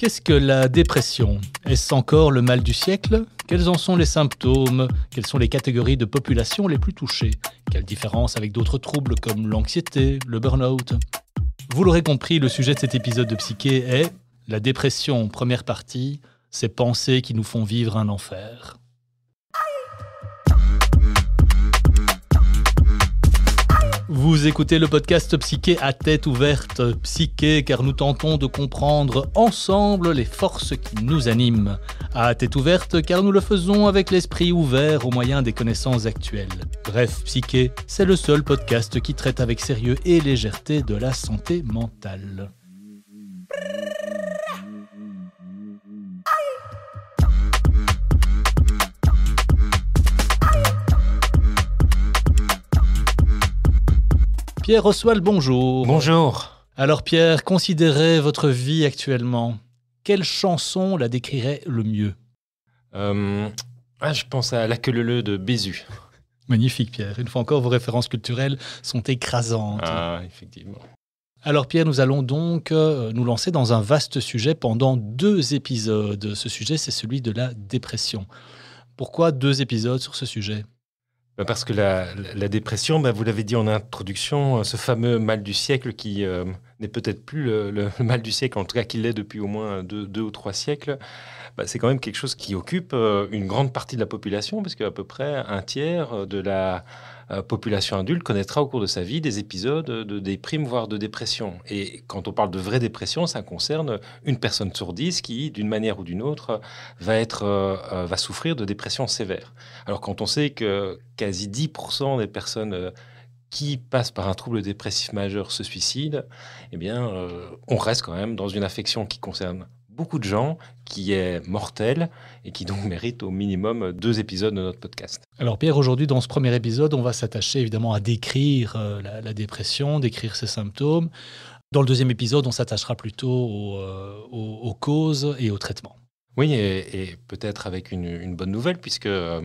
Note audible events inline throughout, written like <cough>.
Qu'est-ce que la dépression? Est-ce encore le mal du siècle? Quels en sont les symptômes? Quelles sont les catégories de population les plus touchées? Quelle différence avec d'autres troubles comme l'anxiété, le burn-out? Vous l'aurez compris, le sujet de cet épisode de Psyché est la dépression, première partie, ces pensées qui nous font vivre un enfer. Vous écoutez le podcast Psyché à tête ouverte, Psyché car nous tentons de comprendre ensemble les forces qui nous animent. À tête ouverte car nous le faisons avec l'esprit ouvert au moyen des connaissances actuelles. Bref, Psyché, c'est le seul podcast qui traite avec sérieux et légèreté de la santé mentale. Pierre Oswald, bonjour. Bonjour. Alors Pierre, considérez votre vie actuellement. Quelle chanson la décrirait le mieux? Euh, ah, Je pense à La queue de Bézu. Magnifique Pierre. Une fois encore, vos références culturelles sont écrasantes. Ah, effectivement. Alors Pierre, nous allons donc euh, nous lancer dans un vaste sujet pendant deux épisodes. Ce sujet, c'est celui de la dépression. Pourquoi deux épisodes sur ce sujet? Parce que la, dépression, bah, vous l'avez dit en introduction, euh, ce fameux mal du siècle qui euh, n'est peut-être plus le, mal du siècle, en tout cas qui l'est depuis au moins deux, ou trois siècles, bah, c'est quand même quelque chose qui occupe euh, une grande partie de la population, parce qu'à peu près un tiers de la euh, population adulte connaîtra au cours de sa vie des épisodes de déprime, voire de dépression. Et quand on parle de vraie dépression, ça concerne une personne sur dix qui, d'une manière ou d'une autre, va, être, euh, euh, va souffrir de dépression sévère. Alors quand on sait que quasi 10% des personnes qui passent par un trouble dépressif majeur se suicident, eh bien, on reste quand même dans une affection qui concerne beaucoup de gens, qui est mortel et qui donc <laughs> mérite au minimum deux épisodes de notre podcast. Alors Pierre, aujourd'hui dans ce premier épisode, on va s'attacher évidemment à décrire euh, la, dépression, décrire ses symptômes. Dans le deuxième épisode, on s'attachera plutôt euh, aux, causes et aux traitements. Oui, et, peut-être avec une, bonne nouvelle, puisque euh,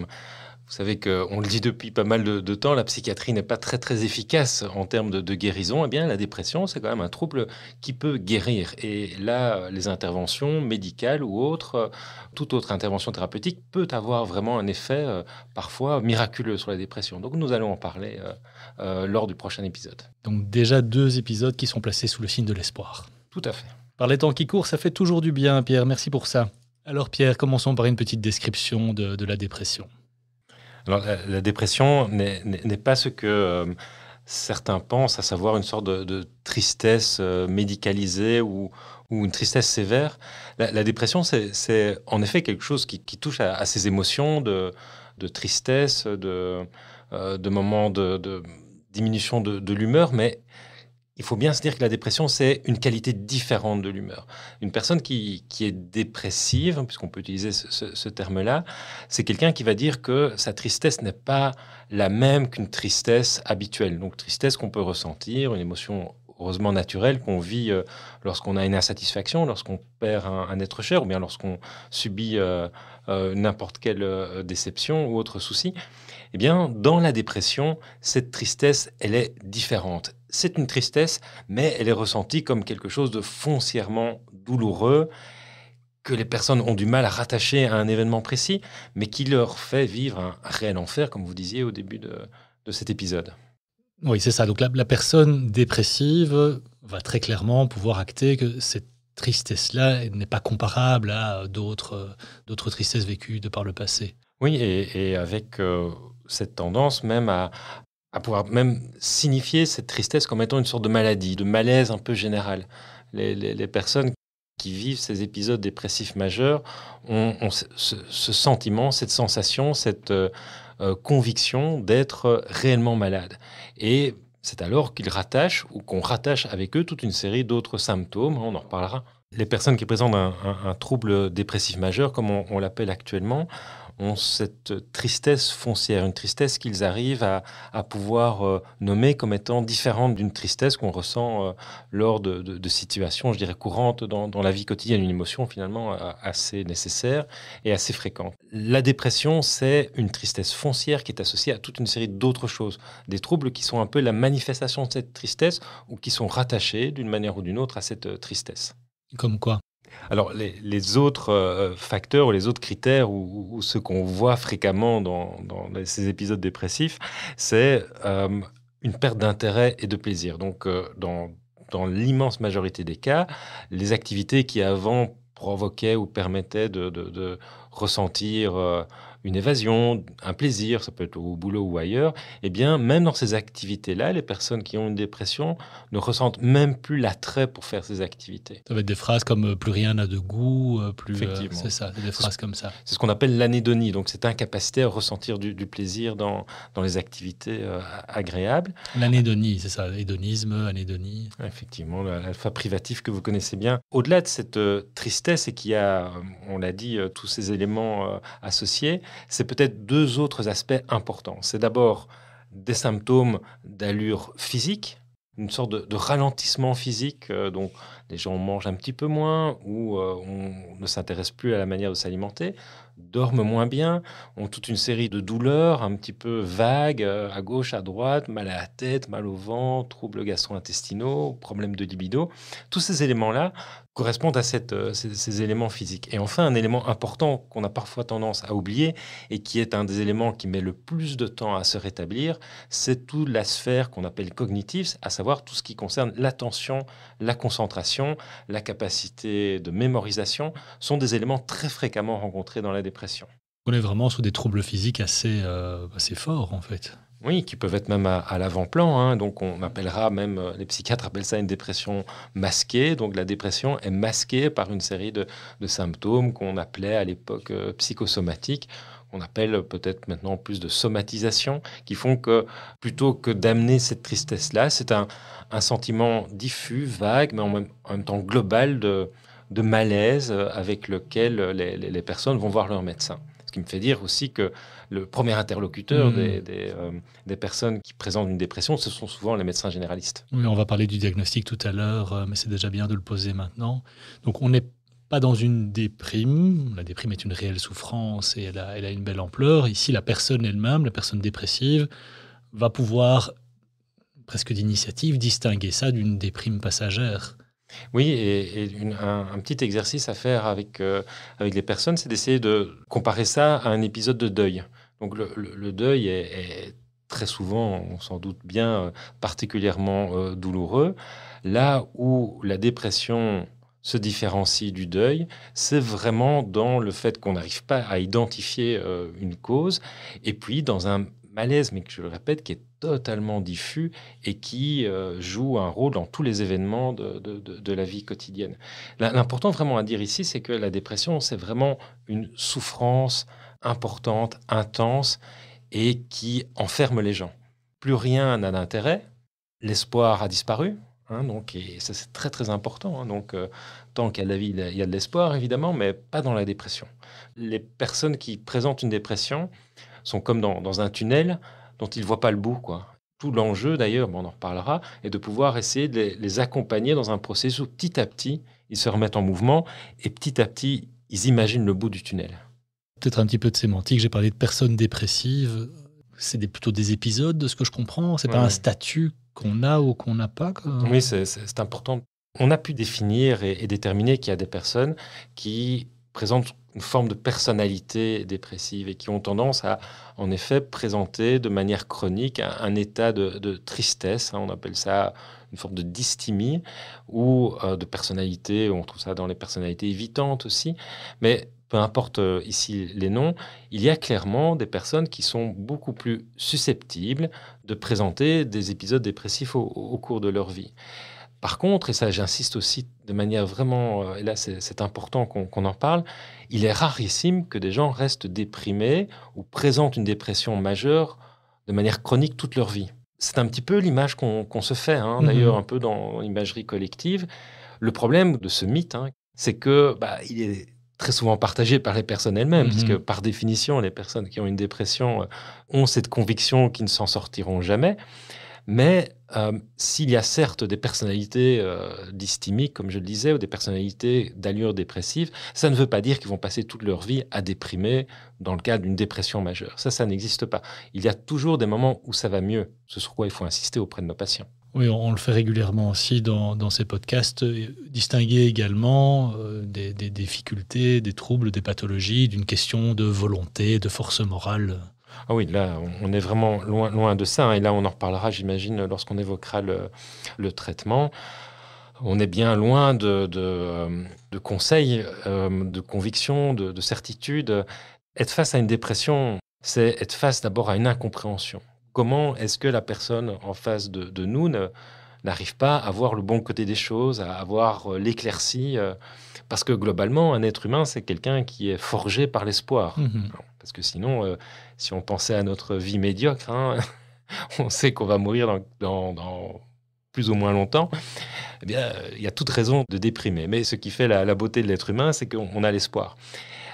vous savez qu'on le dit depuis pas mal de, temps, la psychiatrie n'est pas très très efficace en termes de, guérison. Eh bien, la dépression, c'est quand même un trouble qui peut guérir. Et là, les interventions médicales ou autres, toute autre intervention thérapeutique peut avoir vraiment un effet euh, parfois miraculeux sur la dépression. Donc, nous allons en parler euh, euh, lors du prochain épisode. Donc, déjà deux épisodes qui sont placés sous le signe de l'espoir. Tout à fait. Par les temps qui courent, ça fait toujours du bien, Pierre. Merci pour ça. Alors, Pierre, commençons par une petite description de la dépression. Alors, la, dépression n'est pas ce que euh, certains pensent, à savoir une sorte de, tristesse euh, médicalisée ou, une tristesse sévère. La, dépression, c'est en effet quelque chose qui, touche à, ses émotions de, tristesse, de, euh, de moments de, diminution de, l'humeur, mais il faut bien se dire que la dépression, c'est une qualité différente de l'humeur. Une personne qui, est dépressive, puisqu'on peut utiliser ce, terme-là, c'est quelqu'un qui va dire que sa tristesse n'est pas la même qu'une tristesse habituelle. Donc tristesse qu'on peut ressentir, une émotion heureusement naturelle qu'on vit euh, lorsqu'on a une insatisfaction, lorsqu'on perd un, être cher, ou bien lorsqu'on subit euh, euh, n'importe quelle déception ou autre souci. Eh bien, dans la dépression, cette tristesse, elle est différente c'est une tristesse, mais elle est ressentie comme quelque chose de foncièrement douloureux que les personnes ont du mal à rattacher à un événement précis, mais qui leur fait vivre un réel enfer, comme vous disiez au début de, cet épisode. Oui, c'est ça. Donc la, personne dépressive va très clairement pouvoir acter que cette tristesse-là n'est pas comparable à d'autres tristesses vécues de par le passé. Oui, et, avec euh, cette tendance même à, à pouvoir même signifier cette tristesse comme étant une sorte de maladie, de malaise un peu général. Les, personnes qui vivent ces épisodes dépressifs majeurs ont, ce, sentiment, cette sensation, cette euh, euh, conviction d'être réellement malade. Et c'est alors qu'ils rattachent ou qu'on rattache avec eux toute une série d'autres symptômes, on en reparlera. Les personnes qui présentent un, trouble dépressif majeur, comme on l'appelle actuellement, ont cette tristesse foncière, une tristesse qu'ils arrivent à, pouvoir euh, nommer comme étant différente d'une tristesse qu'on ressent euh, lors de, situations, je dirais, courantes dans, la vie quotidienne, une émotion finalement euh, assez nécessaire et assez fréquente. La dépression, c'est une tristesse foncière qui est associée à toute une série d'autres choses, des troubles qui sont un peu la manifestation de cette tristesse ou qui sont rattachés d'une manière ou d'une autre à cette tristesse. Comme quoi? Alors, les, autres euh, facteurs ou les autres critères ou, ce qu'on voit fréquemment dans, ces épisodes dépressifs, c'est euh, une perte d'intérêt et de plaisir. Donc, euh, dans, l'immense majorité des cas, les activités qui avant provoquaient ou permettaient de ressentir une évasion, un plaisir, ça peut être au boulot ou ailleurs, eh bien, même dans ces activités-là, les personnes qui ont une dépression ne ressentent même plus l'attrait pour faire ces activités. Ça va être des phrases comme euh, plus rien n'a de goût, euh, plus. Euh, Effectivement. c'est ça, des phrases comme ça. C'est ce qu'on appelle l'anédonie, donc cette incapacité à ressentir du, plaisir dans, dans les activités agréables. L'anédonie, c'est ça, hédonisme, anédonie. Effectivement, l'alpha privatif que vous connaissez bien. Au-delà de cette tristesse et qu'il y a, on l'a dit, tous ces éléments associés, c'est peut-être deux autres aspects importants. C'est d'abord des symptômes d'allure physique, une sorte de, ralentissement physique, euh, donc les gens mangent un petit peu moins ou euh, on ne s'intéresse plus à la manière de s'alimenter, dorment moins bien, ont toute une série de douleurs un petit peu vagues euh, à gauche, à droite, mal à la tête, mal au ventre, troubles gastro-intestinaux, problèmes de libido. Tous ces éléments-là correspondent à euh, ces, éléments physiques. Et enfin, un élément important qu'on a parfois tendance à oublier et qui est un des éléments qui met le plus de temps à se rétablir, c'est toute la sphère qu'on appelle cognitive, à savoir tout ce qui concerne l'attention, la concentration, la capacité de mémorisation, sont des éléments très fréquemment rencontrés dans la dépression. On est vraiment sous des troubles physiques assez, euh, assez forts en fait. Oui, qui peuvent être même à, l'avant-plan. Hein. Donc, on appellera même, euh, les psychiatres appellent ça une dépression masquée. Donc, la dépression est masquée par une série de, symptômes qu'on appelait à l'époque euh, psychosomatiques. On appelle peut-être maintenant plus de somatisation, qui font que plutôt que d'amener cette tristesse-là, c'est un, sentiment diffus, vague, mais en même, temps global de, malaise avec lequel les personnes vont voir leur médecin qui me fait dire aussi que le premier interlocuteur mmh. euh, des, personnes qui présentent une dépression, ce sont souvent les médecins généralistes. Oui, on va parler du diagnostic tout à l'heure, euh, mais c'est déjà bien de le poser maintenant. Donc on n'est pas dans une déprime. La déprime est une réelle souffrance et elle a, elle a une belle ampleur. Ici, la personne elle-même, la personne dépressive, va pouvoir, presque d'initiative, distinguer ça d'une déprime passagère. Oui, et, un, petit exercice à faire avec, euh, avec les personnes, c'est d'essayer de comparer ça à un épisode de deuil. Donc le, deuil est, très souvent, on s'en doute bien, euh, particulièrement euh, douloureux. Là où la dépression se différencie du deuil, c'est vraiment dans le fait qu'on n'arrive pas à identifier une cause, et puis dans un malaise, mais que je le répète, qui est totalement diffus et qui euh, joue un rôle dans tous les événements de, la vie quotidienne. L'important vraiment à dire ici, c'est que la dépression, c'est vraiment une souffrance importante, intense et qui enferme les gens. Plus rien n'a d'intérêt, l'espoir a disparu. Hein, donc, et ça c'est très très important. Hein. donc, euh, tant de la vie, il y a de l'espoir évidemment, mais pas dans la dépression. Les personnes qui présentent une dépression, sont comme dans, un tunnel dont ils ne voient pas le bout. Quoi. Tout l'enjeu, d'ailleurs, on en reparlera, est de pouvoir essayer de les, accompagner dans un processus où petit à petit, ils se remettent en mouvement et petit à petit, ils imaginent le bout du tunnel. Peut-être un petit peu de sémantique, j'ai parlé de personnes dépressives. C'est plutôt des épisodes, de ce que je comprends. C'est pas un statut qu'on a ou qu'on n'a pas. Oui, c'est important. On a pu définir et déterminer qu'il y a des personnes qui présentent une forme de personnalité dépressive et qui ont tendance à, en effet, présenter de manière chronique un, état de, tristesse. Hein, on appelle ça une forme de dysthymie ou euh, de personnalité. On trouve ça dans les personnalités évitantes aussi. Mais peu importe euh, ici les noms, il y a clairement des personnes qui sont beaucoup plus susceptibles de présenter des épisodes dépressifs au cours de leur vie. Par contre, et ça j'insiste aussi de manière vraiment, euh, et là c'est important qu'on en parle, il est rarissime que des gens restent déprimés ou présentent une dépression majeure de manière chronique toute leur vie. C'est un petit peu l'image qu'on se fait, hein, mhm. d'ailleurs un peu dans l'imagerie collective. Le problème de ce mythe, hein, c'est que bah, il est très souvent partagé par les personnes elles-mêmes, puisque mhm. par définition, les personnes qui ont une dépression euh, ont cette conviction qu'ils ne s'en sortiront jamais. Mais euh, s'il y a certes des personnalités euh, comme je le disais, ou des personnalités d'allure dépressive, ça ne veut pas dire qu'ils vont passer toute leur vie à déprimer dans le cadre d'une dépression majeure. Ça, ça n'existe pas. Il y a toujours des moments où ça va mieux, ce sur quoi il faut insister auprès de nos patients. Oui, on, le fait régulièrement aussi dans, ces podcasts. Distinguer également des, des, difficultés, des troubles, des pathologies d'une question de volonté, de force morale. Ah oui, là, on est vraiment loin, loin de ça. Hein. Et là, on en reparlera, j'imagine, lorsqu'on évoquera le, traitement. On est bien loin de, de, euh, conseils, euh, de convictions, de, certitudes. Être face à une dépression, c'est être face d'abord à une incompréhension. Comment est-ce que la personne en face de, nous n'arrive pas à voir le bon côté des choses, à avoir euh, l'éclaircie Parce que globalement, un être humain, c'est quelqu'un qui est forgé par l'espoir. Mmh Parce que sinon, si on pensait à notre vie médiocre, hein, <laughs> on sait qu'on va mourir dans, plus ou moins longtemps, eh bien, il y a toute raison de déprimer. Mais ce qui fait la beauté de l'être humain, c'est qu'on a l'espoir.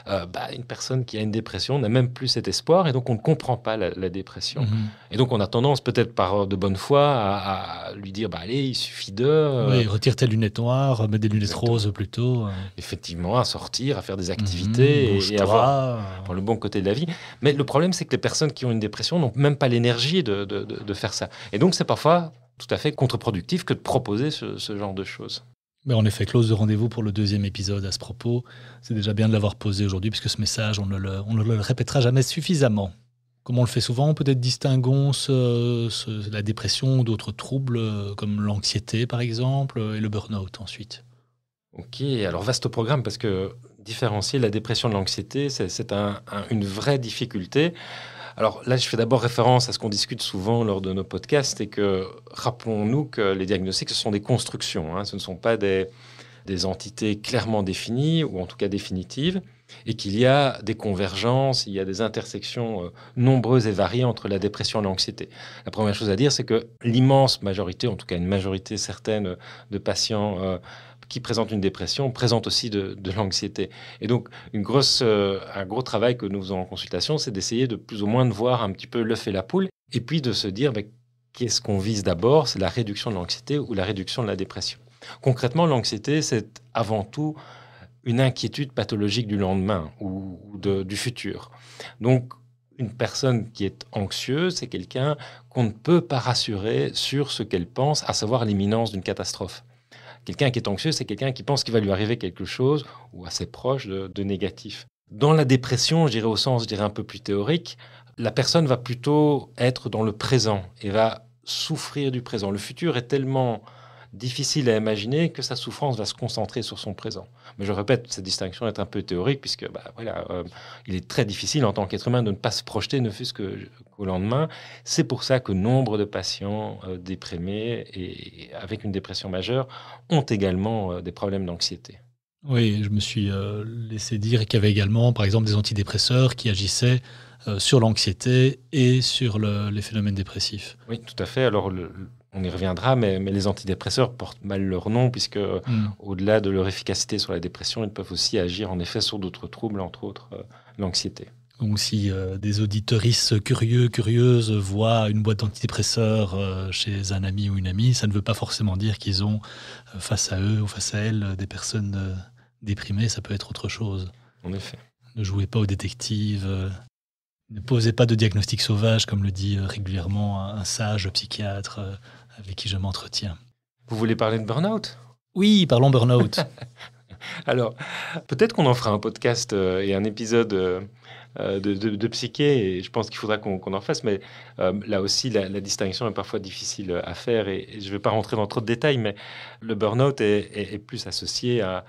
Euh, bah, une personne qui a une dépression n'a même plus cet espoir et donc on ne comprend pas la, dépression. Mhm. Et donc on a tendance peut-être par de bonne foi à, lui dire bah, allez, il suffit de. Euh, oui, retire tes lunettes noires, mets des lunettes roses plutôt. Effectivement, à sortir, à faire des activités mhm, et, avoir, le bon côté de la vie. Mais le problème, c'est que les personnes qui ont une dépression n'ont même pas l'énergie de, de, de, faire ça. Et donc c'est parfois tout à fait contre-productif que de proposer ce, ce genre de choses. Mais en effet, close de rendez-vous pour le deuxième épisode à ce propos. C'est déjà bien de l'avoir posé aujourd'hui, puisque ce message, on ne, le, on le répétera jamais suffisamment. Comme on le fait souvent, peut-être distinguons la dépression d'autres troubles, euh, comme l'anxiété par exemple, et le burn-out ensuite. Ok, alors vaste programme, parce que différencier la dépression de l'anxiété, c'est une vraie difficulté. Alors là, je fais d'abord référence à ce qu'on discute souvent lors de nos podcasts, et que rappelons-nous que les diagnostics, ce sont des constructions, hein. ce ne sont pas des, entités clairement définies, ou en tout cas définitives, et qu'il y a des convergences, il y a des intersections euh, nombreuses et variées entre la dépression et l'anxiété. La première chose à dire, c'est que l'immense majorité, en tout cas une majorité certaine de patients euh, qui présente une dépression présente aussi de, l'anxiété. Et donc, une grosse, euh, un gros travail que nous faisons en consultation, c'est d'essayer de plus ou moins de voir un petit peu l'œuf et la poule, et puis de se dire ben, qu'est-ce qu'on vise d'abord C'est la réduction de l'anxiété ou la réduction de la dépression. Concrètement, l'anxiété, c'est avant tout une inquiétude pathologique du lendemain ou, du futur. Donc, une personne qui est anxieuse, c'est quelqu'un qu'on ne peut pas rassurer sur ce qu'elle pense, à savoir l'imminence d'une catastrophe. Quelqu'un qui est anxieux, c'est quelqu'un qui pense qu'il va lui arriver quelque chose ou assez proche de, négatif. Dans la dépression, je dirais au sens, je un peu plus théorique, la personne va plutôt être dans le présent et va souffrir du présent. Le futur est tellement difficile à imaginer que sa souffrance va se concentrer sur son présent. Mais je répète, cette distinction est un peu théorique puisque bah, voilà, euh, il est très difficile en tant qu'être humain de ne pas se projeter, ne fût-ce qu'au lendemain. C'est pour ça que nombre de patients euh, déprimés et avec une dépression majeure ont également euh, des problèmes d'anxiété. Oui, je me suis laissé dire qu'il y avait également, par exemple, des antidépresseurs qui agissaient sur l'anxiété et sur les phénomènes dépressifs. Oui, tout à fait. Alors, le, on y reviendra, mais, les antidépresseurs portent mal leur nom, puisque mm. au-delà de leur efficacité sur la dépression, ils peuvent aussi agir en effet sur d'autres troubles, entre autres euh, l'anxiété. Donc si euh, des auditoristes curieux, curieuses voient une boîte d'antidépresseurs euh, chez un ami ou une amie, ça ne veut pas forcément dire qu'ils ont face à eux ou face à elles des personnes déprimées, ça peut être autre chose. En effet. Ne jouez pas aux détectives, ne posez pas de diagnostic sauvage, comme le dit régulièrement un sage psychiatre avec qui je m'entretiens. Vous voulez parler de burn-out? Oui, parlons burn-out. <laughs> Alors, peut-être qu'on en fera un podcast euh, et un épisode euh, euh, de, psyché, et je pense qu'il faudra qu'on en fasse, mais là aussi, la, distinction est parfois difficile à faire, et, je ne vais pas rentrer dans trop de détails, mais le burn-out est, plus associé à,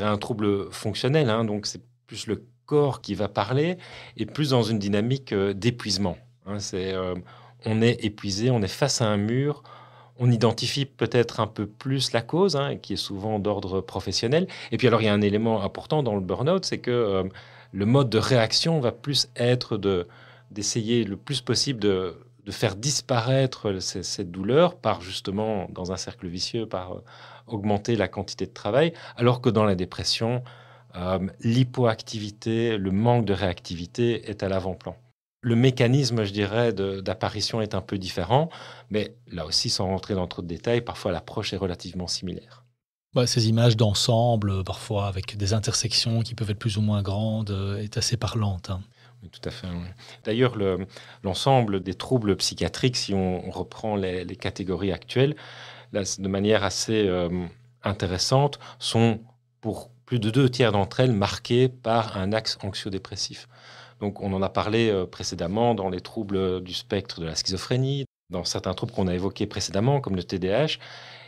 un trouble fonctionnel, hein, donc c'est plus le corps qui va parler, et plus dans une dynamique d'épuisement. Hein, c'est on est épuisé, on est face à un mur, on identifie peut-être un peu plus la cause, hein, qui est souvent d'ordre professionnel. Et puis alors, il y a un élément important dans le burn-out, c'est que euh, le mode de réaction va plus être de, d'essayer le plus possible de, faire disparaître cette douleur par justement, dans un cercle vicieux, par euh, augmenter la quantité de travail, alors que dans la dépression, euh, l'hypoactivité, le manque de réactivité est à l'avant-plan. Le mécanisme, je dirais, d'apparition est un peu différent, mais là aussi, sans rentrer dans trop de détails, parfois l'approche est relativement similaire. Bah, ces images d'ensemble, parfois avec des intersections qui peuvent être plus ou moins grandes, euh, est assez parlante. Hein. tout à fait. D'ailleurs, l'ensemble des troubles psychiatriques, si on, reprend les, catégories actuelles, de manière assez euh, intéressante, sont pour plus de deux tiers d'entre elles marquées par un axe anxio-dépressif. Donc, on en a parlé euh, précédemment dans les troubles du spectre de la schizophrénie, dans certains troubles qu'on a évoqués précédemment, comme le TDAH.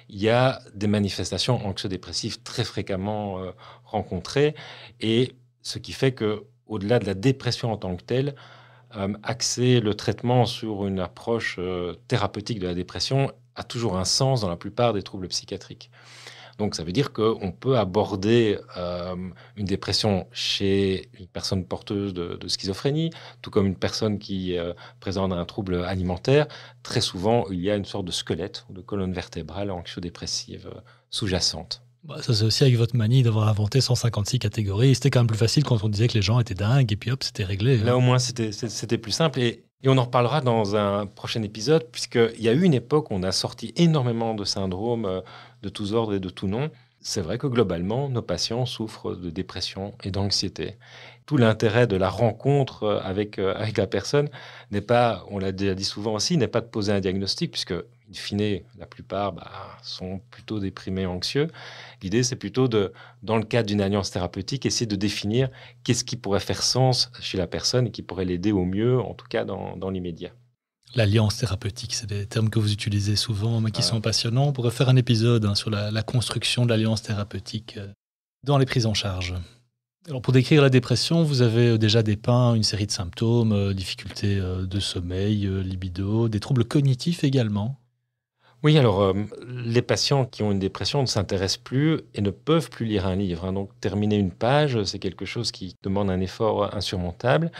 Il y a des manifestations anxio-dépressives très fréquemment euh, rencontrées, et ce qui fait que au-delà de la dépression en tant que telle, euh, axer le traitement sur une approche thérapeutique de la dépression a toujours un sens dans la plupart des troubles psychiatriques. Donc ça veut dire qu'on peut aborder euh, une dépression chez une personne porteuse de, schizophrénie, tout comme une personne qui présente un trouble alimentaire. Très souvent, il y a une sorte de squelette ou de colonne vertébrale anxio-dépressive sous-jacente. Bah, ça, c'est aussi avec votre manie d'avoir inventé 156 catégories. C'était quand même plus facile quand on disait que les gens étaient dingues et puis hop, c'était réglé. Hein. Là, au moins, c'était plus simple. Et, et, on en reparlera dans un prochain épisode, puisqu'il y a eu une époque où on a sorti énormément de syndromes euh, de tous ordres et de tous noms. C'est vrai que globalement, nos patients souffrent de dépression et d'anxiété. Tout l'intérêt de la rencontre avec, euh, avec la personne n'est pas, on l'a dit souvent aussi, n'est pas de poser un diagnostic, puisque in la plupart bah, sont plutôt déprimés, anxieux. L'idée, c'est plutôt de, dans le cadre d'une alliance thérapeutique, essayer de définir qu'est-ce qui pourrait faire sens chez la personne et qui pourrait l'aider au mieux, en tout cas dans, dans l'immédiat. L'alliance thérapeutique, c'est des termes que vous utilisez souvent, mais qui sont passionnants. On pourrait faire un épisode hein, sur la, la, construction de l'alliance thérapeutique euh, dans les prises en charge. Alors pour décrire la dépression, vous avez euh, déjà dépeint une série de symptômes, euh, difficultés de sommeil, libido, des troubles cognitifs également. Oui, alors les patients qui ont une dépression ne s'intéressent plus et ne peuvent plus lire un livre. Hein. Donc terminer une page, c'est quelque chose qui demande un effort insurmontable.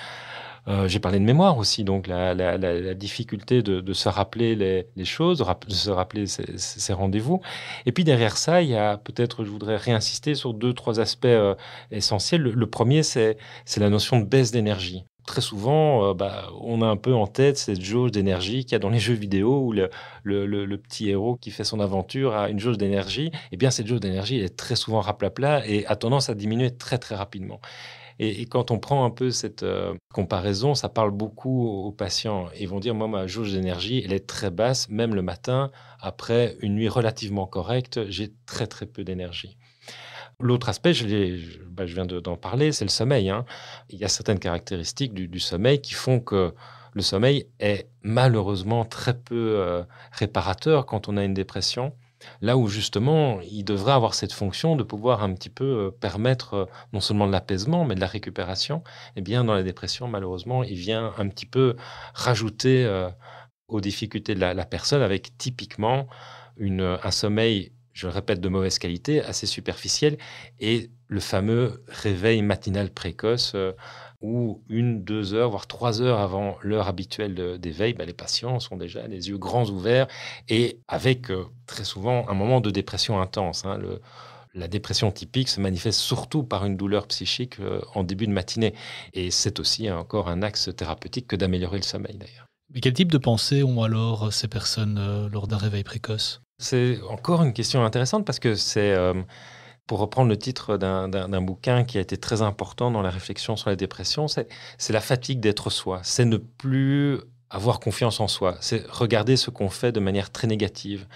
Euh, j'ai parlé de mémoire aussi, donc la, difficulté de, se rappeler les, choses, de se rappeler ses, rendez-vous. Et puis derrière ça, il y a peut-être, je voudrais réinsister sur deux, trois aspects euh, essentiels. le premier, c'est la notion de baisse d'énergie très souvent, euh, bah, on a un peu en tête cette jauge d'énergie qu'il y a dans les jeux vidéo où le, petit héros qui fait son aventure a une jauge d'énergie. Eh bien, cette jauge d'énergie est très souvent plat et a tendance à diminuer très très rapidement. Et, quand on prend un peu cette euh, comparaison, ça parle beaucoup aux patients. Ils vont dire, moi, ma jauge d'énergie, elle est très basse, même le matin, après une nuit relativement correcte, j'ai très très peu d'énergie. L'autre aspect, je, bah, viens d'en parler, c'est le sommeil. Hein. Il y a certaines caractéristiques du, sommeil qui font que le sommeil est malheureusement très peu euh, réparateur quand on a une dépression. Là où justement, il devrait avoir cette fonction de pouvoir un petit peu euh, permettre euh, non seulement de l'apaisement, mais de la récupération. Eh bien, dans la dépression, malheureusement, il vient un petit peu rajouter aux difficultés de la, personne avec typiquement un sommeil je le répète, de mauvaise qualité, assez superficielle, et le fameux réveil matinal précoce euh, où une, deux heures, voire trois heures avant l'heure habituelle d'éveil, ben, les patients sont déjà les yeux grands ouverts et avec euh, très souvent un moment de dépression intense. Hein. le, la dépression typique se manifeste surtout par une douleur psychique euh, en début de matinée. Et c'est aussi encore un axe thérapeutique que d'améliorer le sommeil d'ailleurs. Mais quel type de pensées ont alors ces personnes lors d'un réveil précoce? C'est encore une question intéressante parce que c'est, euh, pour reprendre le titre d'un bouquin qui a été très important dans la réflexion sur la dépression, c'est la fatigue d'être soi. C'est ne plus avoir confiance en soi. C'est regarder ce qu'on fait de manière très négative.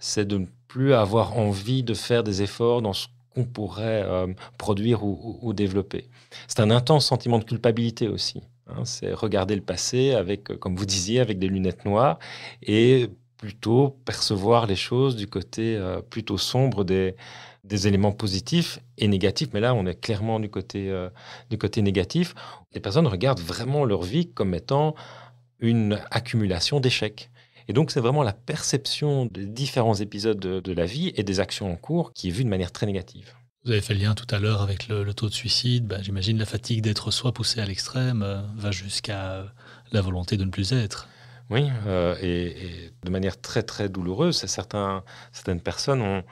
C'est de ne plus avoir envie de faire des efforts dans ce qu'on pourrait euh, produire ou, développer. C'est un intense sentiment de culpabilité aussi. Hein. c'est regarder le passé avec, comme vous disiez, avec des lunettes noires et plutôt percevoir les choses du côté euh, plutôt sombre des, des éléments positifs et négatifs. Mais là, on est clairement du côté, euh, du côté négatif. Les personnes regardent vraiment leur vie comme étant une accumulation d'échecs. Et donc, c'est vraiment la perception des différents épisodes de, la vie et des actions en cours qui est vue de manière très négative. Vous avez fait le lien tout à l'heure avec le, taux de suicide. Ben, J'imagine la fatigue d'être soi poussée à l'extrême euh, va jusqu'à la volonté de ne plus être. Oui, euh, et, de manière très très douloureuse, certains, certaines personnes ont,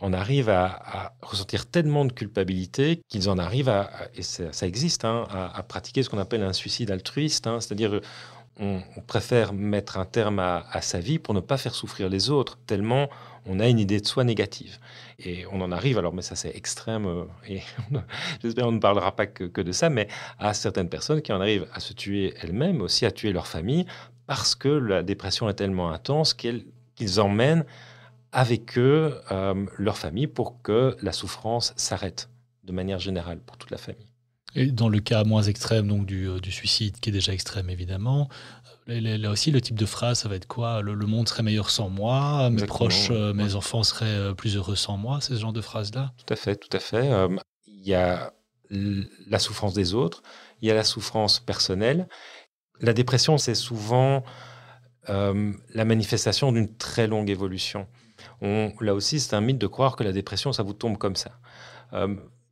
on arrive à, ressentir tellement de culpabilité qu'ils en arrivent à, et ça, existe, hein, à, pratiquer ce qu'on appelle un suicide altruiste, hein, c'est-à-dire on, préfère mettre un terme à, sa vie pour ne pas faire souffrir les autres, tellement on a une idée de soi négative. Et on en arrive, alors mais ça c'est extrême, euh, et <laughs> j'espère qu'on ne parlera pas que, de ça, mais à certaines personnes qui en arrivent à se tuer elles-mêmes, aussi à tuer leur famille, parce que la dépression est tellement intense qu'ils emmènent avec eux euh, leur famille pour que la souffrance s'arrête de manière générale pour toute la famille. Et dans le cas moins extrême, donc du, euh, suicide, qui est déjà extrême évidemment, euh, là aussi, le type de phrase, ça va être quoi? Le, monde serait meilleur sans moi, mes proches, mes enfants seraient plus heureux sans moi, ce genre de phrase-là? Tout à fait, tout à fait. Il y a la souffrance des autres, il y a la souffrance personnelle. La dépression, c'est souvent la manifestation d'une très longue évolution. On, là aussi, c'est un mythe de croire que la dépression, ça vous tombe comme ça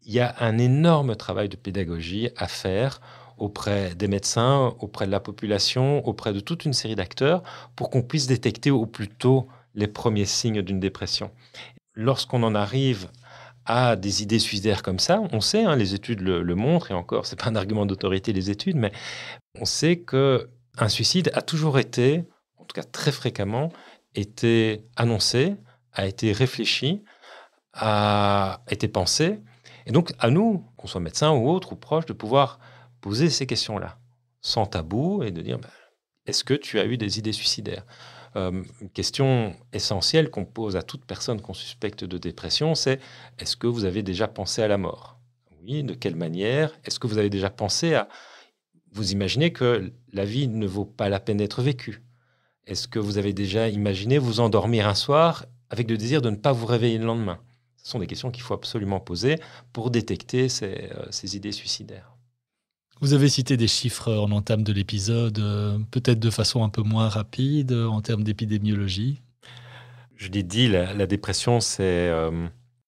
il y a un énorme travail de pédagogie à faire auprès des médecins, auprès de la population, auprès de toute une série d'acteurs, pour qu'on puisse détecter au plus tôt les premiers signes d'une dépression. Lorsqu'on en arrive à des idées suicidaires comme ça, on sait, hein, les études le, montrent, et encore, c'est pas un argument d'autorité les études, mais on sait que un suicide a toujours été, en tout cas très fréquemment, été annoncé, a été réfléchi, a été pensé, et donc, à nous, qu'on soit médecin ou autre ou proche, de pouvoir poser ces questions-là, sans tabou, et de dire ben, est-ce que tu as eu des idées suicidaires? Euh, Une question essentielle qu'on pose à toute personne qu'on suspecte de dépression, c'est est-ce que vous avez déjà pensé à la mort? Oui, de quelle manière? Est-ce que vous avez déjà pensé à vous imaginez que la vie ne vaut pas la peine d'être vécue? Est-ce que vous avez déjà imaginé vous endormir un soir avec le désir de ne pas vous réveiller le lendemain ce sont des questions qu'il faut absolument poser pour détecter ces, euh, idées suicidaires. Vous avez cité des chiffres en entame de l'épisode, euh, peut-être de façon un peu moins rapide euh, en termes d'épidémiologie. Je l'ai dit, la, dépression, c'est...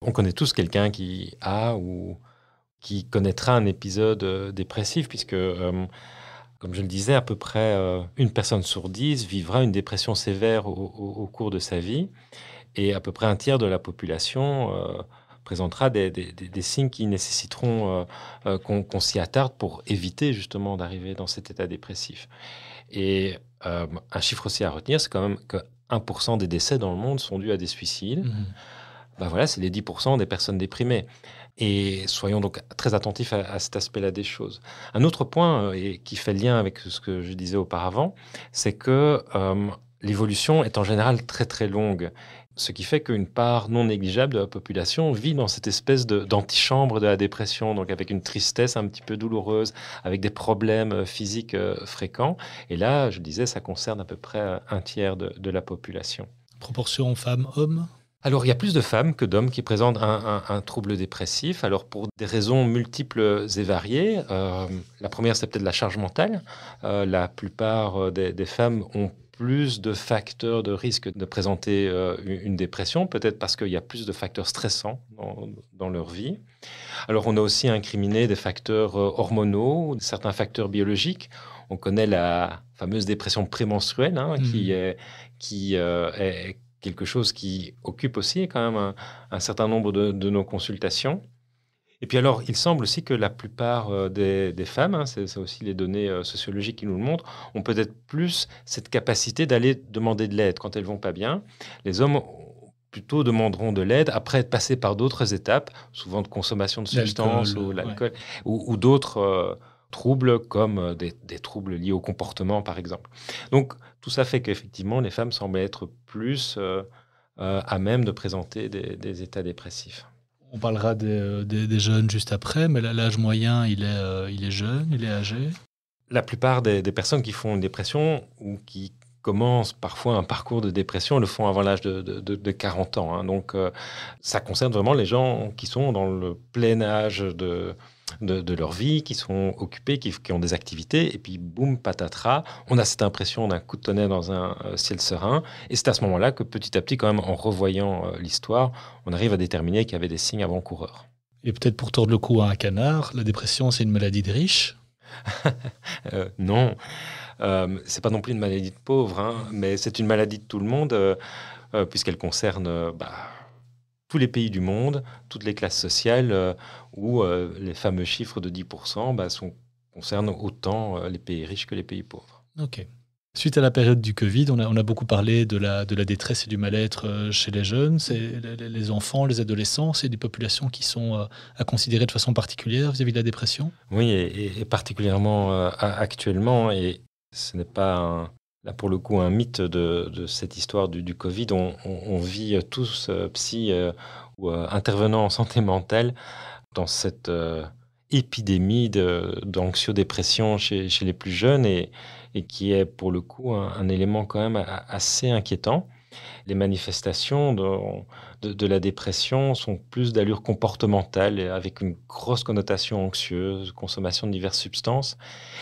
on connaît tous quelqu'un qui a ou qui connaîtra un épisode dépressif, puisque, comme je le disais, à peu près une personne sur dix vivra une dépression sévère au cours de sa vie et à peu près un tiers de la population euh, présentera des, signes qui nécessiteront euh, euh, qu'on s'y attarde pour éviter justement d'arriver dans cet état dépressif. Et un chiffre aussi à retenir, c'est quand même que 1% des décès dans le monde sont dus à des suicides. Ben voilà, c'est les 10% des personnes déprimées. Et soyons donc très attentifs à, cet aspect-là des choses. Un autre point, et qui fait lien avec ce que je disais auparavant, c'est que l'évolution est en général très très longue ce qui fait qu'une part non négligeable de la population vit dans cette espèce d'antichambre de, la dépression, donc avec une tristesse un petit peu douloureuse, avec des problèmes euh, physiques euh, fréquents. Et là, je disais, ça concerne à peu près euh, un tiers de, la population. Proportion femmes-hommes alors, il y a plus de femmes que d'hommes qui présentent un, trouble dépressif. Alors, pour des raisons multiples et variées, la première, c'est peut-être la charge mentale. la plupart des, des femmes ont plus de facteurs de risque de présenter euh, une dépression, peut-être parce qu'il y a plus de facteurs stressants dans, leur vie. Alors on a aussi incriminé des facteurs euh, hormonaux, certains facteurs biologiques. On connaît la fameuse dépression prémenstruelle, hein, qui, mmh. est, qui euh, est quelque chose qui occupe aussi quand même un, certain nombre de nos consultations. Et puis alors, il semble aussi que la plupart euh, des, femmes, hein, c'est aussi les données euh, sociologiques qui nous le montrent, ont peut-être plus cette capacité d'aller demander de l'aide quand elles vont pas bien. Les hommes plutôt demanderont de l'aide après être passés par d'autres étapes, souvent de consommation de substances ou l'alcool, ou, d'autres euh, troubles comme des, troubles liés au comportement, par exemple. Donc, tout ça fait qu'effectivement, les femmes semblent être plus à même de présenter des états dépressifs. On parlera des, jeunes juste après, mais l'âge moyen, il est, euh, il est jeune, il est âgé. La plupart des, personnes qui font une dépression ou qui commencent parfois un parcours de dépression le font avant l'âge de, 40 ans. Hein. Donc, euh, ça concerne vraiment les gens qui sont dans le plein âge de, de, leur vie, qui sont occupés, qui, ont des activités, et puis boum, patatras, on a cette impression d'un coup de tonnerre dans un euh, ciel serein, et c'est à ce moment-là que petit à petit, quand même, en revoyant euh, l'histoire, on arrive à déterminer qu'il y avait des signes avant-coureurs. Et peut-être pour tordre le cou à un canard, la dépression, c'est une maladie de riches? <laughs> Euh, Non, c'est pas non plus une maladie de pauvres, hein, mais c'est une maladie de tout le monde, puisqu'elle concerne... Bah, tous les pays du monde, toutes les classes sociales, euh, où euh, les fameux chiffres de 10% bah, sont, concernent autant euh, les pays riches que les pays pauvres. Ok. Suite à la période du Covid, on a, beaucoup parlé de la, de la détresse et du mal-être chez les jeunes. C'est les, enfants, les adolescents, c'est des populations qui sont à considérer de façon particulière vis-à-vis de la dépression? Oui, et, particulièrement euh, actuellement. Et ce n'est pas, là pour le coup, un mythe de, cette histoire du, Covid. On, vit tous, psy ou intervenants en santé mentale, dans cette épidémie d'anxiodépression chez, les plus jeunes. Et, qui est pour le coup un, élément quand même assez inquiétant. Les manifestations de, de, la dépression sont plus d'allure comportementale, avec une grosse connotation anxieuse, consommation de diverses substances.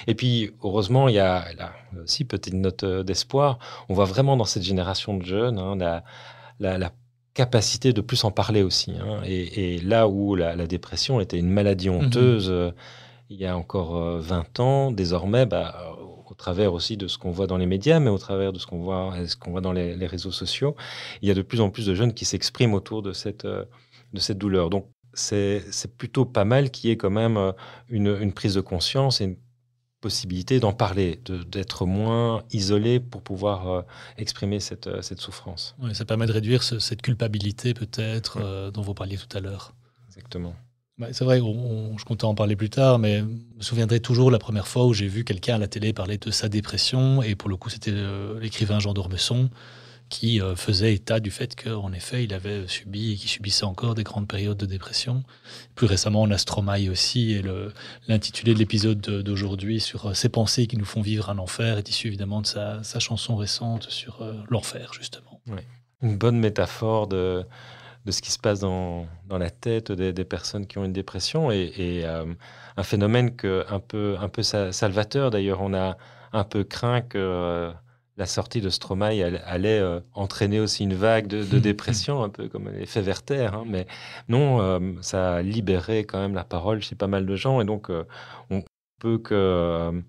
Et puis, heureusement, il y a là aussi petite note d'espoir. On voit vraiment dans cette génération de jeunes hein, la, la, capacité de plus en parler aussi. Hein. Et, là où la, dépression était une maladie mmh honteuse, euh, il y a encore 20 euh, ans, désormais, bah, au travers aussi de ce qu'on voit dans les médias, mais au travers de ce qu'on voit, ce qu'on voit dans les, réseaux sociaux. Il y a de plus en plus de jeunes qui s'expriment autour de cette, euh, de cette douleur. Donc, c'est plutôt pas mal qu'il y ait quand même euh, une, une, prise de conscience et une possibilité d'en parler, d'être moins isolé pour pouvoir euh, exprimer cette, cette souffrance. Oui, ça permet de réduire cette culpabilité peut-être dont vous parliez tout à l'heure. Exactement. Bah, c'est vrai, je comptais en parler plus tard, mais je me souviendrai toujours la première fois où j'ai vu quelqu'un à la télé parler de sa dépression, et pour le coup, c'était euh, l'écrivain Jean d'Ormesson qui euh, faisait état du fait qu'en effet, il avait subi et qu'il subissait encore des grandes périodes de dépression. Plus récemment, on aussi, et l'intitulé de l'épisode d'aujourd'hui sur euh, ces pensées qui nous font vivre un enfer est issu évidemment de sa, chanson récente sur l'enfer, justement. Une bonne métaphore de de ce qui se passe dans, dans la tête des, personnes qui ont une dépression et, euh, un phénomène que, un, peu, un peu salvateur. D'ailleurs, on a un peu craint que euh, la sortie de Stromae allait euh, entraîner aussi une vague de, <laughs> dépression, un peu comme l'effet Werther. Hein. mais non, ça a libéré quand même la parole chez pas mal de gens et donc on peut que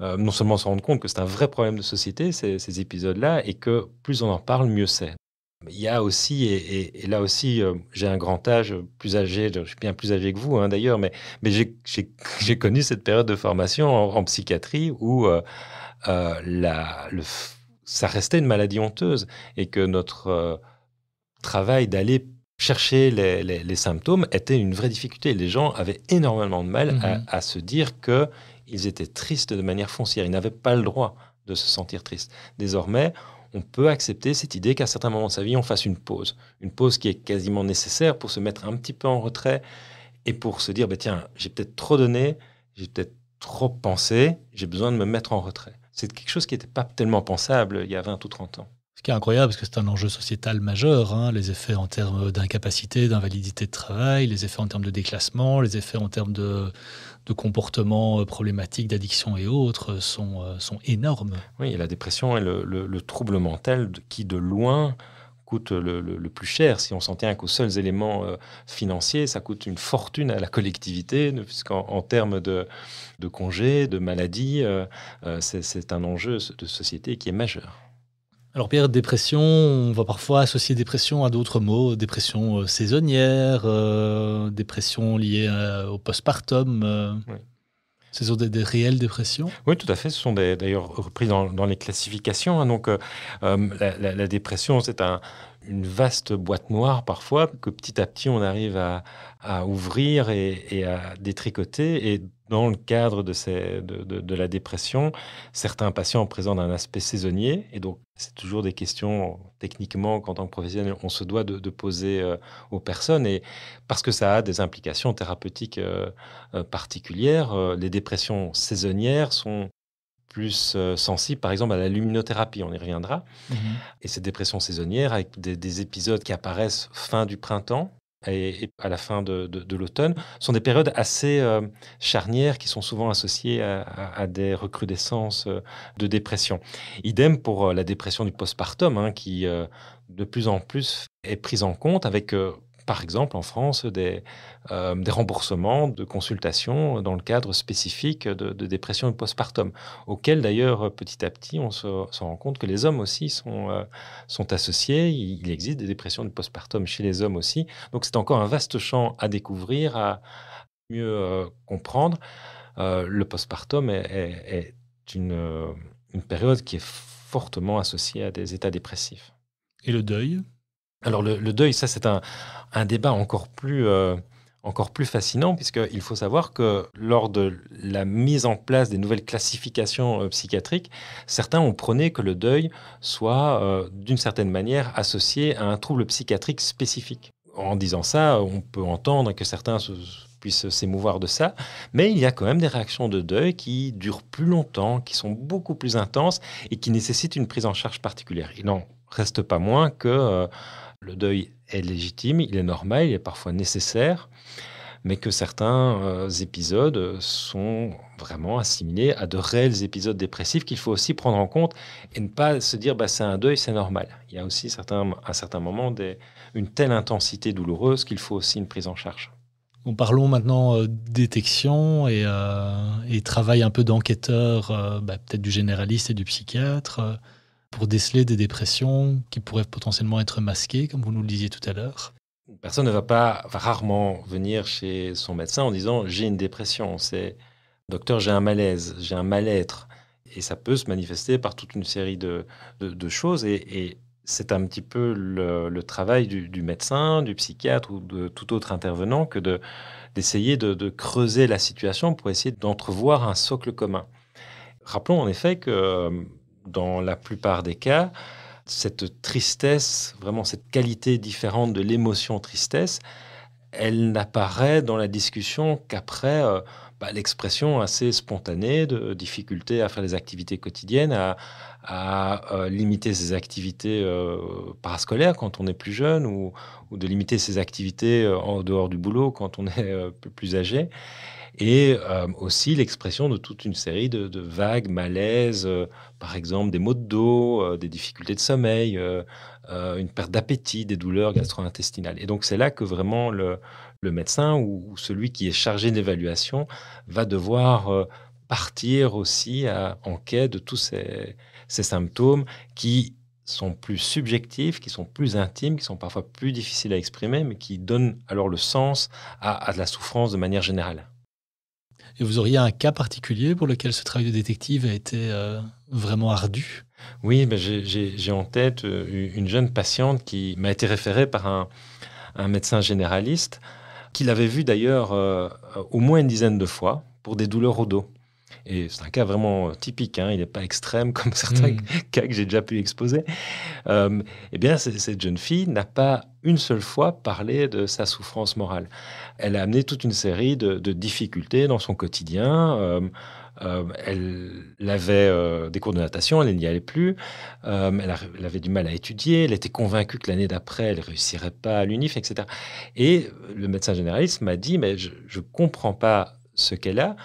non seulement se rendre compte que c'est un vrai problème de société, ces, ces épisodes-là, et que plus on en parle, mieux c'est. Il y a aussi, et, là aussi, euh, j'ai un grand âge, plus âgé, je suis bien plus âgé que vous hein, d'ailleurs, mais, mais j'ai <laughs> connu cette période de formation en, psychiatrie où euh, euh, la, le, ça restait une maladie honteuse et que notre travail d'aller chercher les, les, symptômes était une vraie difficulté. Les gens avaient énormément de mal à, mmh à, se dire qu'ils étaient tristes de manière foncière. Ils n'avaient pas le droit de se sentir tristes. Désormais, on peut accepter cette idée qu'à certains moments de sa vie, on fasse une pause. Une pause qui est quasiment nécessaire pour se mettre un petit peu en retrait et pour se dire, bah, tiens, j'ai peut-être trop donné, j'ai peut-être trop pensé, j'ai besoin de me mettre en retrait. C'est quelque chose qui n'était pas tellement pensable il y a 20 ou 30 ans. Ce qui est incroyable, parce que c'est un enjeu sociétal majeur, hein, les effets en termes d'incapacité, d'invalidité de travail, les effets en termes de déclassement, les effets en termes de, de comportements euh, problématiques, d'addiction et autres euh, sont, euh, sont énormes. Oui, la dépression est le, trouble mental qui, de loin, coûte le, plus cher. Si on s'en tient qu'aux seuls éléments financiers, ça coûte une fortune à la collectivité, puisqu'en en termes de, de congés, de maladies, c'est un enjeu de société qui est majeur. Alors Pierre, dépression, on va parfois associer dépression à d'autres mots, dépression euh, saisonnière, euh, dépression liée euh, au postpartum. Ce sont des, réelles dépressions? Oui, tout à fait. Ce sont d'ailleurs repris dans, les classifications. Hein. Donc, la, dépression, c'est une vaste boîte noire parfois que petit à petit on arrive à, ouvrir et, et, à détricoter. Et dans le cadre de, ces, de, de, la dépression, certains patients présentent un aspect saisonnier. Et donc, c'est toujours des questions, techniquement, qu'en tant que professionnel, on se doit de, poser euh, aux personnes. Et parce que ça a des implications thérapeutiques euh, euh, particulières, les dépressions saisonnières sont plus sensibles, par exemple, à la luminothérapie. On y reviendra. Mmh et ces dépressions saisonnières, avec des, des épisodes qui apparaissent fin du printemps, et, à la fin de, l'automne, sont des périodes assez euh, charnières qui sont souvent associées à, des recrudescences euh, de dépression. Idem pour euh, la dépression du postpartum, hein, qui de plus en plus est prise en compte avec par exemple en France des, euh, des remboursements de consultations dans le cadre spécifique de, dépression et postpartum, auquel d'ailleurs petit à petit on se, rend compte que les hommes aussi sont, euh, associés. Il, existe des dépressions de postpartum chez les hommes aussi. Donc c'est encore un vaste champ à découvrir, à mieux euh, comprendre. le postpartum est, une période qui est fortement associée à des états dépressifs. Et le deuil? Alors le, deuil, ça c'est un, débat encore plus, euh, encore plus fascinant, puisqu'il faut savoir que lors de la mise en place des nouvelles classifications euh, psychiatriques, certains ont prôné que le deuil soit euh, d'une certaine manière associé à un trouble psychiatrique spécifique. En disant ça, on peut entendre que certains puissent s'émouvoir de ça, mais il y a quand même des réactions de deuil qui durent plus longtemps, qui sont beaucoup plus intenses et qui nécessitent une prise en charge particulière. Il n'en reste pas moins que le deuil est légitime, il est normal, il est parfois nécessaire, mais que certains euh, épisodes sont vraiment assimilés à de réels épisodes dépressifs qu'il faut aussi prendre en compte et ne pas se dire bah, c'est un deuil, c'est normal. Il y a aussi certains, à certains moments des, une telle intensité douloureuse qu'il faut aussi une prise en charge. Bon, parlons maintenant euh, détection et, et, travail un peu d'enquêteur, bah, peut-être du généraliste et du psychiatre pour déceler des dépressions qui pourraient potentiellement être masquées, comme vous nous le disiez tout à l'heure Personne ne va pas, va rarement venir chez son médecin en disant j'ai une dépression. C'est docteur, j'ai un malaise, j'ai un mal-être. Et ça peut se manifester par toute une série de, choses. Et, c'est un petit peu le, travail du, médecin, du psychiatre ou de tout autre intervenant que de, d'essayer de, de creuser la situation pour essayer d'entrevoir un socle commun. Rappelons en effet que dans la plupart des cas, cette tristesse, vraiment cette qualité différente de l'émotion tristesse, elle n'apparaît dans la discussion qu'après euh, bah, l'expression assez spontanée de difficulté à faire les activités quotidiennes, à, euh, limiter ses activités euh, parascolaires quand on est plus jeune ou, ou de limiter ses activités en dehors du boulot quand on est plus âgé et euh, aussi l'expression de toute une série de, vagues malaises, euh, par exemple des maux de dos, euh, des difficultés de sommeil, une perte d'appétit, des douleurs gastro-intestinales. Et donc c'est là que vraiment le, médecin ou, celui qui est chargé d'évaluation va devoir partir aussi en quête de tous ces, symptômes qui sont plus subjectifs, qui sont plus intimes, qui sont parfois plus difficiles à exprimer, mais qui donnent alors le sens à la souffrance de manière générale. Et vous auriez un cas particulier pour lequel ce travail de détective a été euh, vraiment ardu? Oui, ben j'ai en tête euh, une jeune patiente qui m'a été référée par un, médecin généraliste, qui l'avait vu d'ailleurs euh, au moins une dizaine de fois pour des douleurs au dos. Et c'est un cas vraiment typique, hein, il n'est pas extrême comme <laughs> certains hmm. cas que j'ai déjà pu exposer. Euh, eh bien, cette jeune fille n'a pas une seule fois parlé de sa souffrance morale. Elle a amené toute une série de, difficultés dans son quotidien. Euh, euh, elle avait des cours de natation, elle n'y allait plus. elle, avait du mal à étudier. Elle était convaincue que l'année d'après, elle réussirait pas à l'UNIF, etc. Et le médecin généraliste m'a dit, mais je ne comprends pas ce qu'elle a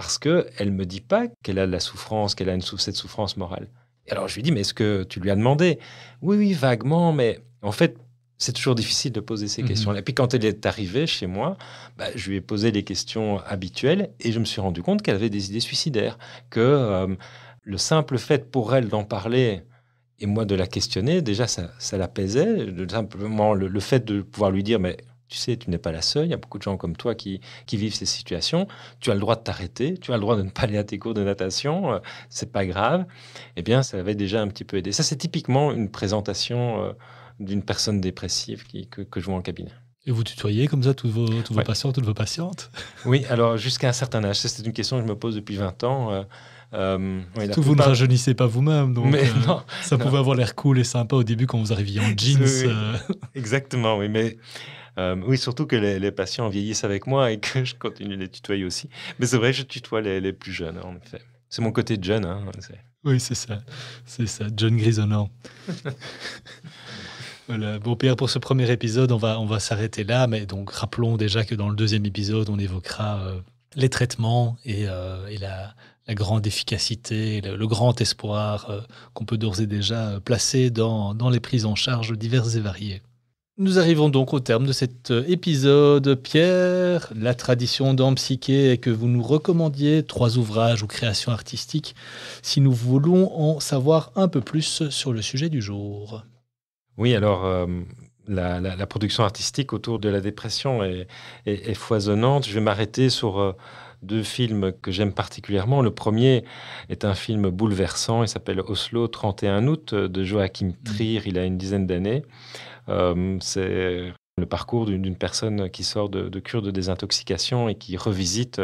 parce qu'elle ne me dit pas qu'elle a de la souffrance, qu'elle a une, cette souffrance morale. Et alors je lui dis, mais est-ce que tu lui as demandé? Oui, oui, vaguement, mais en fait, c'est toujours difficile de poser ces mhm. questions. Et puis quand elle est arrivée chez moi, bah, je lui ai posé les questions habituelles et je me suis rendu compte qu'elle avait des idées suicidaires, que euh, le simple fait pour elle d'en parler et moi de la questionner, déjà ça, ça l'apaisait. Simplement le, le, fait de pouvoir lui dire, mais tu sais, tu n'es pas la seule, il y a beaucoup de gens comme toi qui, vivent ces situations. Tu as le droit de t'arrêter, tu as le droit de ne pas aller à tes cours de natation, euh, c'est pas grave. Eh bien, ça avait déjà un petit peu aidé. Ça, c'est typiquement une présentation euh, d'une personne dépressive que, je vois en cabinet. Et vous tutoyez comme ça tous vos, patients, toutes vos patientes? Oui, alors jusqu'à un certain âge. C'est une question que je me pose depuis 20 ans. Euh, euh, vous ne rajeunissez pas vous-même, donc mais non, ça pouvait avoir l'air cool et sympa au début quand vous arriviez en jeans. <laughs> Exactement, oui, mais euh, oui, surtout que les, patients vieillissent avec moi et que <laughs> je continue de les tutoyer aussi. Mais c'est vrai, je tutoie les, plus jeunes, en effet. C'est mon côté jeune. Hein, oui, c'est ça. C'est ça, John grisonnant. <laughs> Bon, Pierre, pour ce premier épisode, on va, on va s'arrêter là. Mais donc, rappelons déjà que dans le deuxième épisode, on évoquera euh, les traitements et, euh, la, grande efficacité, le, grand espoir qu'on peut d'ores et déjà placer dans, dans les prises en charge diverses et variées. Nous arrivons donc au terme de cet euh, épisode. Pierre, la tradition dans Psyché est que vous nous recommandiez trois ouvrages ou créations artistiques si nous voulons en savoir un peu plus sur le sujet du jour. Oui, alors euh, la, production artistique autour de la dépression est, foisonnante. Je vais m'arrêter sur, euh, deux films que j'aime particulièrement. Le premier est un film bouleversant, il s'appelle Oslo 31 août de Joachim mm. Trier, il a une dizaine d'années. Euh, c'est le parcours d'une personne qui sort de, cure de désintoxication et qui revisite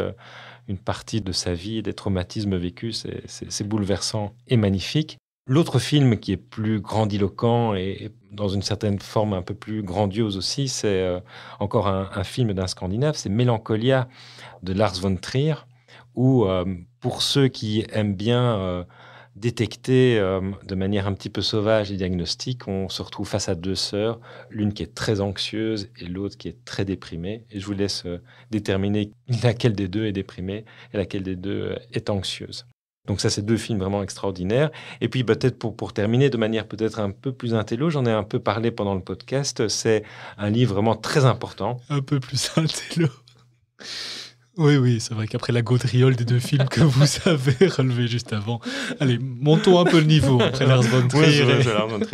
une partie de sa vie et des traumatismes vécus. C'est bouleversant et magnifique. L'autre film qui est plus grandiloquent et dans une certaine forme un peu plus grandiose aussi, c'est euh, encore un, film d'un Scandinave, c'est Mélancolia de Lars von Trier, où euh, pour ceux qui aiment bien euh, détecter de manière un petit peu sauvage les diagnostics, on se retrouve face à deux sœurs, l'une qui est très anxieuse et l'autre qui est très déprimée. Et je vous laisse déterminer <laughs> laquelle des deux est déprimée et laquelle des deux est anxieuse. Donc ça, c'est deux films vraiment extraordinaires. Et puis peut-être pour, pour terminer de manière peut-être un peu plus intello, j'en ai un peu parlé pendant le podcast, c'est un livre vraiment très important. Un peu plus <laughs> intello. Oui, oui, c'est vrai qu'après la gaudriole des deux films que vous <laughs> avez relevés juste avant, allez, montons un peu le niveau après Lars von Trier.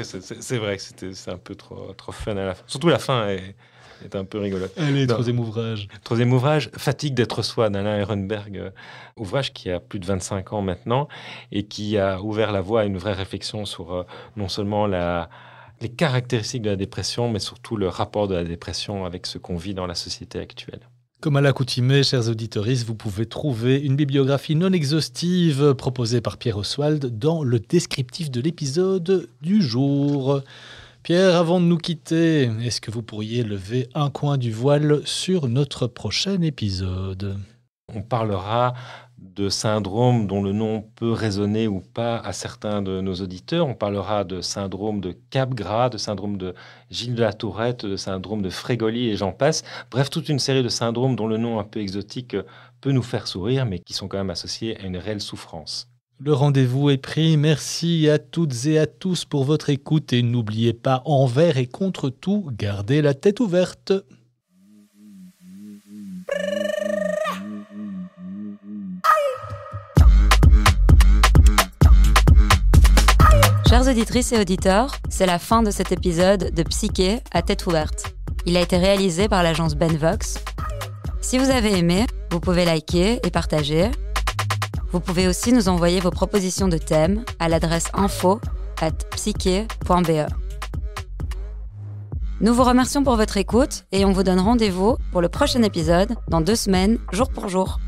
c'est vrai que c'était un peu trop, trop fun à la fin. Surtout la fin est, c'est un peu rigolo. Allez, troisième ouvrage. Troisième ouvrage, Fatigue d'être soi d'Alain Ehrenberg, euh, ouvrage qui a plus de 25 ans maintenant et qui a ouvert la voie à une vraie réflexion sur euh, non seulement la, les caractéristiques de la dépression, mais surtout le rapport de la dépression avec ce qu'on vit dans la société actuelle. Comme à l'accoutumée, chers auditeurs, vous pouvez trouver une bibliographie non exhaustive proposée par Pierre Oswald dans le descriptif de l'épisode du jour. Pierre, avant de nous quitter, est-ce que vous pourriez lever un coin du voile sur notre prochain épisode? On parlera de syndrome dont le nom peut résonner ou pas à certains de nos auditeurs. On parlera de syndrome de Capgras, de syndrome de Gilles de la Tourette, de syndrome de Frégoli et j'en passe. Bref, toute une série de syndromes dont le nom un peu exotique peut nous faire sourire, mais qui sont quand même associés à une réelle souffrance. Le rendez-vous est pris. Merci à toutes et à tous pour votre écoute et n'oubliez pas, envers et contre tout, gardez la tête ouverte. Chères auditrices et auditeurs, c'est la fin de cet épisode de Psyché à tête ouverte. Il a été réalisé par l'agence Benvox. Si vous avez aimé, vous pouvez liker et partager vous pouvez aussi nous envoyer vos propositions de thèmes à l'adresse info at psyche.be. Nous vous remercions pour votre écoute et on vous donne rendez-vous pour le prochain épisode dans deux semaines, jour pour jour.